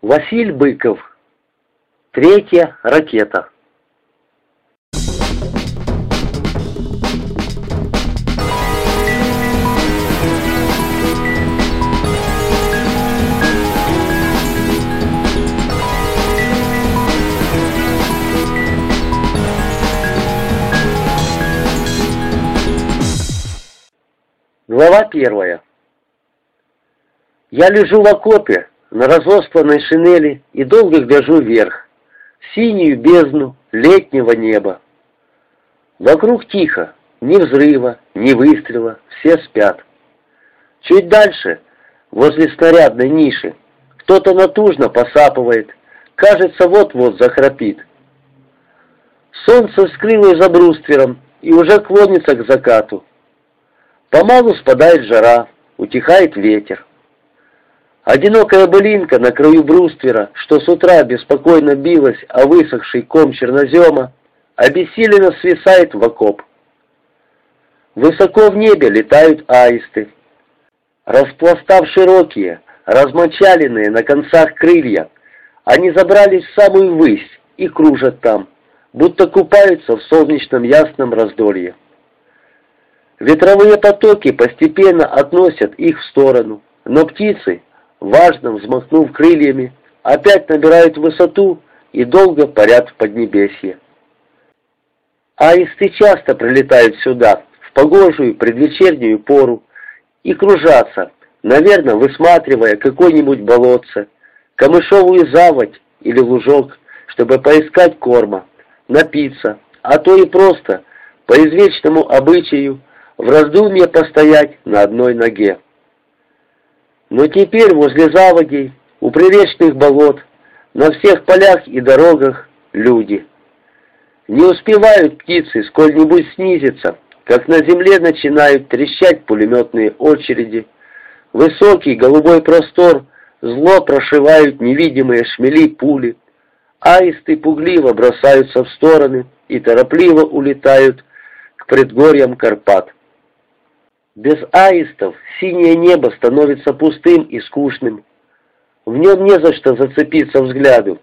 Василь Быков. Третья ракета. Глава первая. Я лежу в окопе, на разосланной шинели и долго гляжу вверх, в синюю бездну летнего неба. Вокруг тихо, ни взрыва, ни выстрела, все спят. Чуть дальше, возле снарядной ниши, кто-то натужно посапывает, кажется, вот-вот захрапит. Солнце скрылось за бруствером и уже клонится к закату. Помалу спадает жара, утихает ветер. Одинокая былинка на краю бруствера, что с утра беспокойно билась о высохший ком чернозема, обессиленно свисает в окоп. Высоко в небе летают аисты. Распластав широкие, размочаленные на концах крылья, они забрались в самую высь и кружат там, будто купаются в солнечном ясном раздолье. Ветровые потоки постепенно относят их в сторону, но птицы, важно взмахнув крыльями, опять набирают высоту и долго парят в Поднебесье. Аисты часто прилетают сюда, в погожую предвечернюю пору, и кружатся, наверное, высматривая какое-нибудь болотце, камышовую заводь или лужок, чтобы поискать корма, напиться, а то и просто, по извечному обычаю, в раздумье постоять на одной ноге. Но теперь возле заводей, у приречных болот, на всех полях и дорогах люди. Не успевают птицы сколь-нибудь снизиться, как на земле начинают трещать пулеметные очереди. Высокий голубой простор зло прошивают невидимые шмели пули. Аисты пугливо бросаются в стороны и торопливо улетают к предгорьям Карпат. Без аистов синее небо становится пустым и скучным. В нем не за что зацепиться взгляду.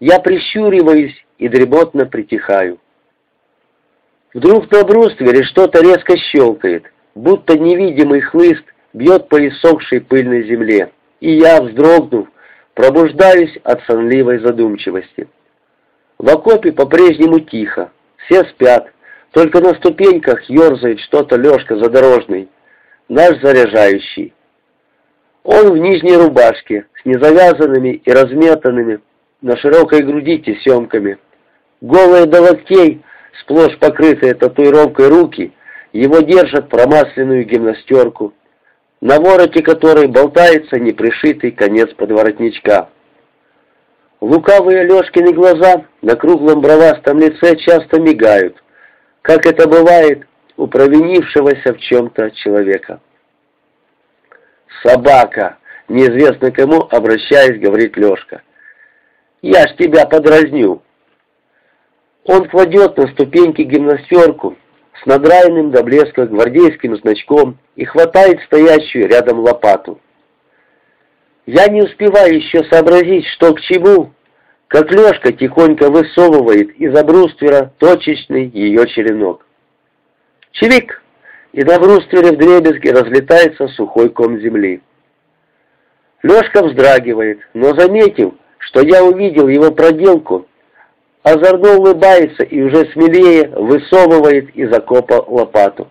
Я прищуриваюсь и дремотно притихаю. Вдруг на бруствере что-то резко щелкает, будто невидимый хлыст бьет по иссохшей пыльной земле, и я, вздрогнув, пробуждаюсь от сонливой задумчивости. В окопе по-прежнему тихо, все спят, только на ступеньках ерзает что-то Лешка задорожный, наш заряжающий. Он в нижней рубашке, с незавязанными и разметанными на широкой груди тесемками. Голые до локтей, сплошь покрытые татуировкой руки, его держат промасленную гимнастерку, на вороте которой болтается непришитый конец подворотничка. Лукавые Лешкины глаза на круглом бровастом лице часто мигают, как это бывает у провинившегося в чем-то человека. «Собака!» — неизвестно кому, обращаясь, говорит Лешка. «Я ж тебя подразню!» Он кладет на ступеньки гимнастерку с надраенным до блеска гвардейским значком и хватает стоящую рядом лопату. Я не успеваю еще сообразить, что к чему, как тихонько высовывает из-за бруствера точечный ее черенок. Чевик! И на бруствере в дребезге разлетается сухой ком земли. Лешка вздрагивает, но заметив, что я увидел его проделку, озорно улыбается и уже смелее высовывает из окопа лопату.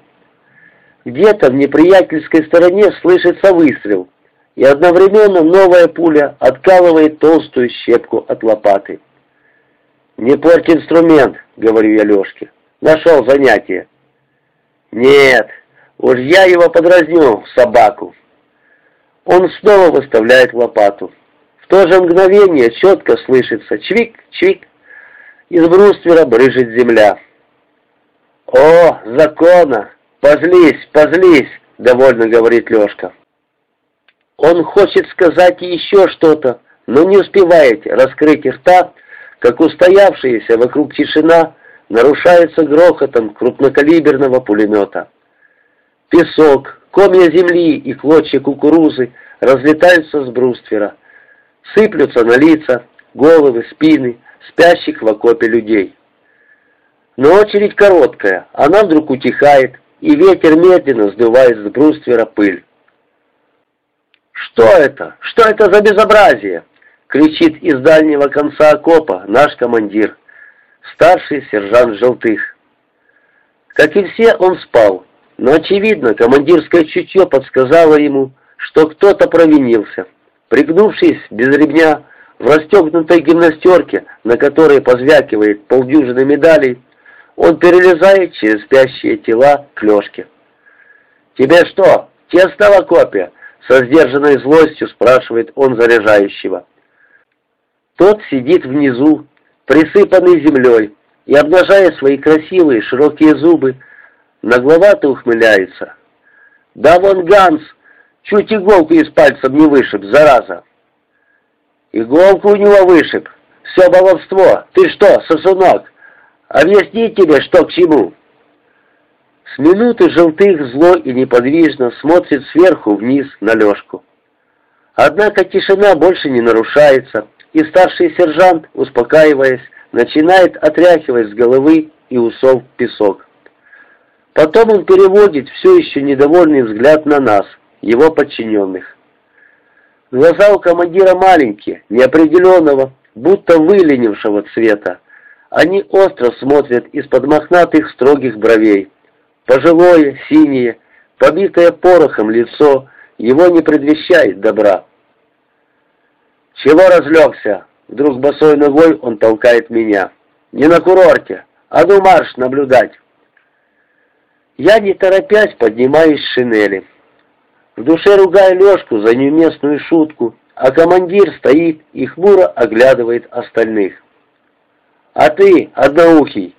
Где-то в неприятельской стороне слышится выстрел, и одновременно новая пуля откалывает толстую щепку от лопаты. «Не порть инструмент», — говорю я Лешке. «Нашел занятие». «Нет, уж я его подразню, собаку». Он снова выставляет лопату. В то же мгновение четко слышится чвик-чвик. Из бруствера брыжет земля. «О, закона! Позлись, позлись!» — довольно говорит Лешка. Он хочет сказать еще что-то, но не успевает раскрыть рта, как устоявшаяся вокруг тишина нарушается грохотом крупнокалиберного пулемета. Песок, комья земли и клочья кукурузы разлетаются с бруствера. сыплются на лица, головы, спины спящих в окопе людей. Но очередь короткая, она вдруг утихает, и ветер медленно сдувает с бруствера пыль. «Что это? Что это за безобразие?» — кричит из дальнего конца окопа наш командир, старший сержант Желтых. Как и все, он спал, но, очевидно, командирское чутье подсказало ему, что кто-то провинился. Пригнувшись без ремня, в расстегнутой гимнастерке, на которой позвякивает полдюжины медалей, он перелезает через спящие тела к Лешке. «Тебе что, тесно в окопе?» Со сдержанной злостью спрашивает он заряжающего. Тот сидит внизу, присыпанный землей, и, обнажая свои красивые широкие зубы, нагловато ухмыляется. «Да вон Ганс! Чуть иголку из пальцев не вышиб, зараза!» «Иголку у него вышиб! Все баловство! Ты что, сосунок? Объяснить тебе, что к чему?» С минуты желтых зло и неподвижно смотрит сверху вниз на Лешку. Однако тишина больше не нарушается, и старший сержант, успокаиваясь, начинает отряхивать с головы и усов песок. Потом он переводит все еще недовольный взгляд на нас, его подчиненных. Глаза у командира маленькие, неопределенного, будто выленившего цвета. Они остро смотрят из-под мохнатых строгих бровей. Пожилое, синее, побитое порохом лицо его не предвещает добра. «Чего разлегся?» Вдруг босой ногой он толкает меня. «Не на курорте, а ну марш наблюдать!» Я, не торопясь, поднимаюсь с шинели. В душе ругаю Лешку за неуместную шутку, а командир стоит и хмуро оглядывает остальных. «А ты, одноухий,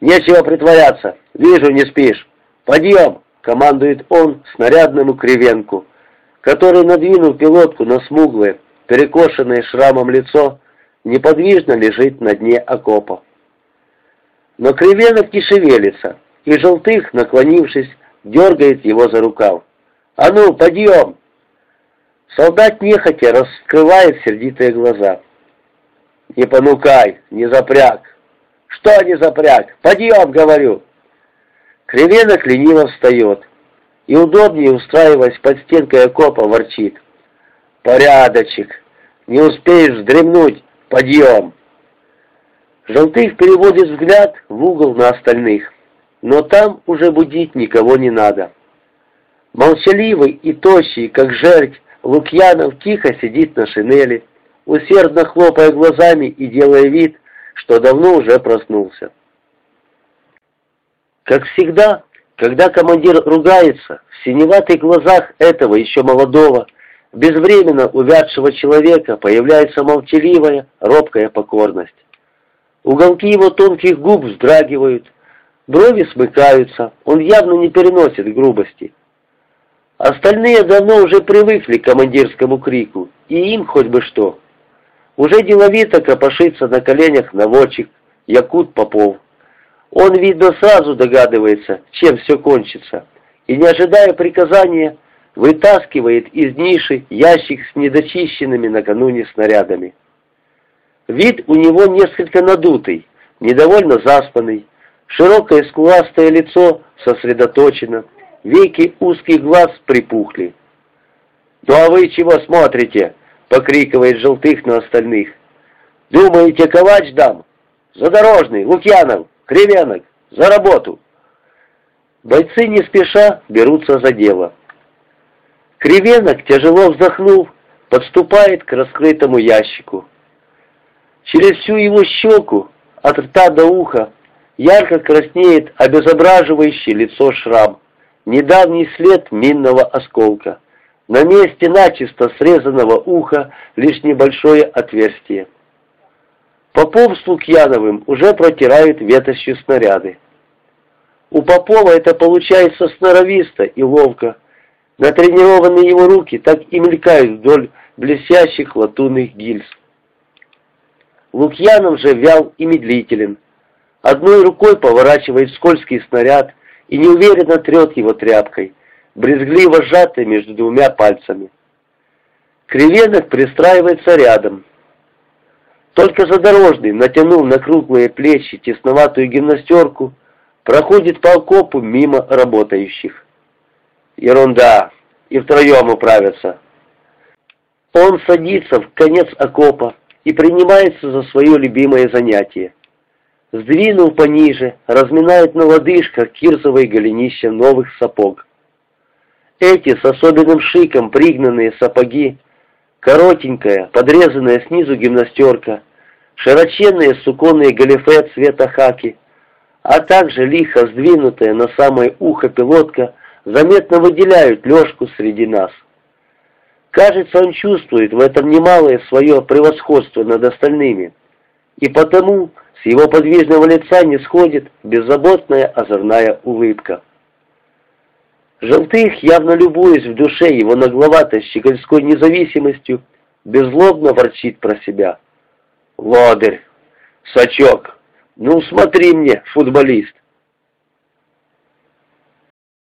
нечего притворяться, вижу, не спишь. Подъем!» — командует он снарядному кривенку, который, надвинув пилотку на смуглое, перекошенное шрамом лицо, неподвижно лежит на дне окопа. Но кривенок не шевелится, и желтых, наклонившись, дергает его за рукав. «А ну, подъем!» Солдат нехотя раскрывает сердитые глаза. «Не понукай, не запряг!» «Что не запряг? Подъем, говорю!» Кривенок лениво встает и, удобнее устраиваясь под стенкой окопа, ворчит. «Порядочек! Не успеешь вздремнуть! Подъем!» Желтых переводит взгляд в угол на остальных, но там уже будить никого не надо. Молчаливый и тощий, как жерть, Лукьянов тихо сидит на шинели, усердно хлопая глазами и делая вид, что давно уже проснулся. Как всегда, когда командир ругается, в синеватых глазах этого еще молодого, безвременно увядшего человека появляется молчаливая, робкая покорность. Уголки его тонких губ вздрагивают, брови смыкаются, он явно не переносит грубости. Остальные давно уже привыкли к командирскому крику, и им хоть бы что. Уже деловито копошится на коленях наводчик Якут Попов. Он, видно, сразу догадывается, чем все кончится, и, не ожидая приказания, вытаскивает из ниши ящик с недочищенными накануне снарядами. Вид у него несколько надутый, недовольно заспанный, широкое скуластое лицо сосредоточено, веки узких глаз припухли. «Ну а вы чего смотрите?» — покрикивает Желтых на остальных. «Думаете, ковач дам? Задорожный, Лукьянов, Кривенок, за работу!» Бойцы не спеша берутся за дело. Кривенок, тяжело вздохнув, подступает к раскрытому ящику. Через всю его щеку, от рта до уха, ярко краснеет обезображивающий лицо шрам недавний след минного осколка. На месте начисто срезанного уха лишь небольшое отверстие. Попов с Лукьяновым уже протирают ветошью снаряды. У Попова это получается сноровисто и ловко. Натренированные его руки так и мелькают вдоль блестящих латунных гильз. Лукьянов же вял и медлителен. Одной рукой поворачивает скользкий снаряд, и неуверенно трет его тряпкой, брезгливо сжатой между двумя пальцами. Кривенок пристраивается рядом. Только задорожный, натянув на круглые плечи тесноватую гимнастерку, проходит по окопу мимо работающих. Ерунда, и втроем управятся. Он садится в конец окопа и принимается за свое любимое занятие. Сдвинув пониже, разминает на лодыжках кирзовые голенища новых сапог. Эти с особенным шиком пригнанные сапоги, коротенькая, подрезанная снизу гимнастерка, широченные суконные галифе цвета хаки, а также лихо сдвинутая на самое ухо пилотка заметно выделяют Лешку среди нас. Кажется, он чувствует в этом немалое свое превосходство над остальными, и потому с его подвижного лица не сходит беззаботная озорная улыбка. Желтых, явно любуясь в душе его нагловатой щегольской независимостью, беззлобно ворчит про себя. «Лодырь! Сачок! Ну смотри мне, футболист!